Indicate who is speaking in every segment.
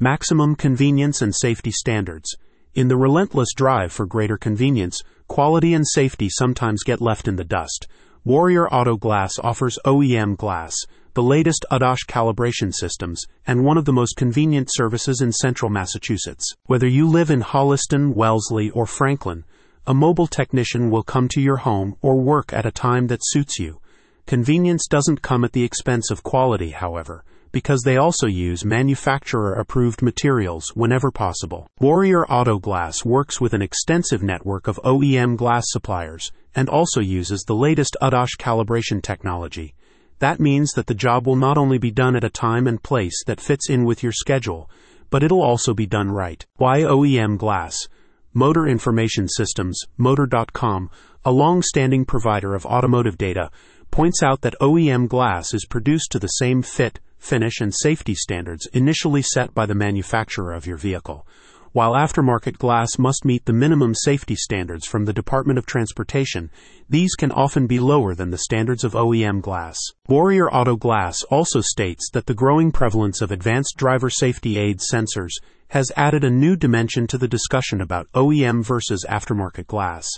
Speaker 1: Maximum convenience and safety standards. In the relentless drive for greater convenience, quality and safety sometimes get left in the dust. Warrior Auto Glass offers OEM glass, the latest ADAS calibration systems, and one of the most convenient services in central Massachusetts. Whether you live in Holliston, Wellesley, or Franklin, a mobile technician will come to your home or work at a time that suits you. Convenience doesn't come at the expense of quality, however, because they also use manufacturer approved materials whenever possible. Warrior Auto Glass works with an extensive network of OEM glass suppliers and also uses the latest ADAS calibration technology. That means that the job will not only be done at a time and place that fits in with your schedule, but it'll also be done right. Why OEM glass? Motor Information Systems, Motor.com, a long standing provider of automotive data, points out that OEM glass is produced to the same fit, finish, and safety standards initially set by the manufacturer of your vehicle, while aftermarket glass must meet the minimum safety standards from the Department of Transportation, these can often be lower than the standards of OEM glass. Warrior Auto Glass also states that the growing prevalence of advanced driver safety aid sensors has added a new dimension to the discussion about OEM versus aftermarket glass.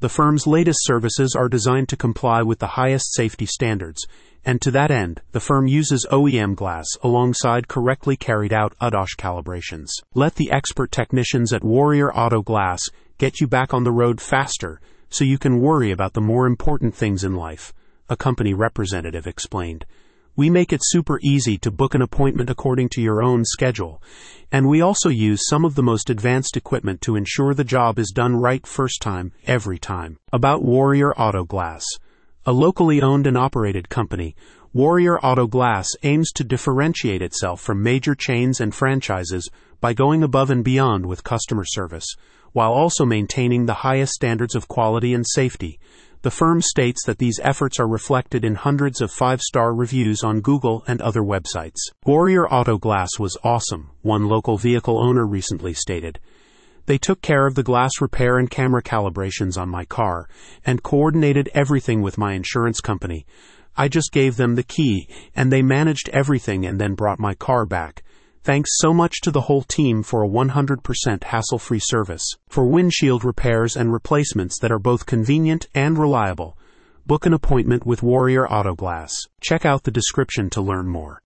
Speaker 1: The firm's latest services are designed to comply with the highest safety standards, and to that end, the firm uses OEM glass alongside correctly carried out ADAS calibrations. Let the expert technicians at Warrior Auto Glass get you back on the road faster so you can worry about the more important things in life, a company representative explained. We make it super easy to book an appointment according to your own schedule, and we also use some of the most advanced equipment to ensure the job is done right first time, every time. About Warrior Auto Glass. A locally owned and operated company, Warrior Auto Glass aims to differentiate itself from major chains and franchises by going above and beyond with customer service, while also maintaining the highest standards of quality and safety the firm states that these efforts are reflected in hundreds of five star reviews on Google and other websites. Warrior Auto Glass was awesome, one local vehicle owner recently stated. They took care of the glass repair and camera calibrations on my car and coordinated everything with my insurance company. I just gave them the key and they managed everything and then brought my car back. Thanks so much to the whole team for a 100% hassle free service. For windshield repairs and replacements that are both convenient and reliable, book an appointment with Warrior Auto Glass. Check out the description to learn more.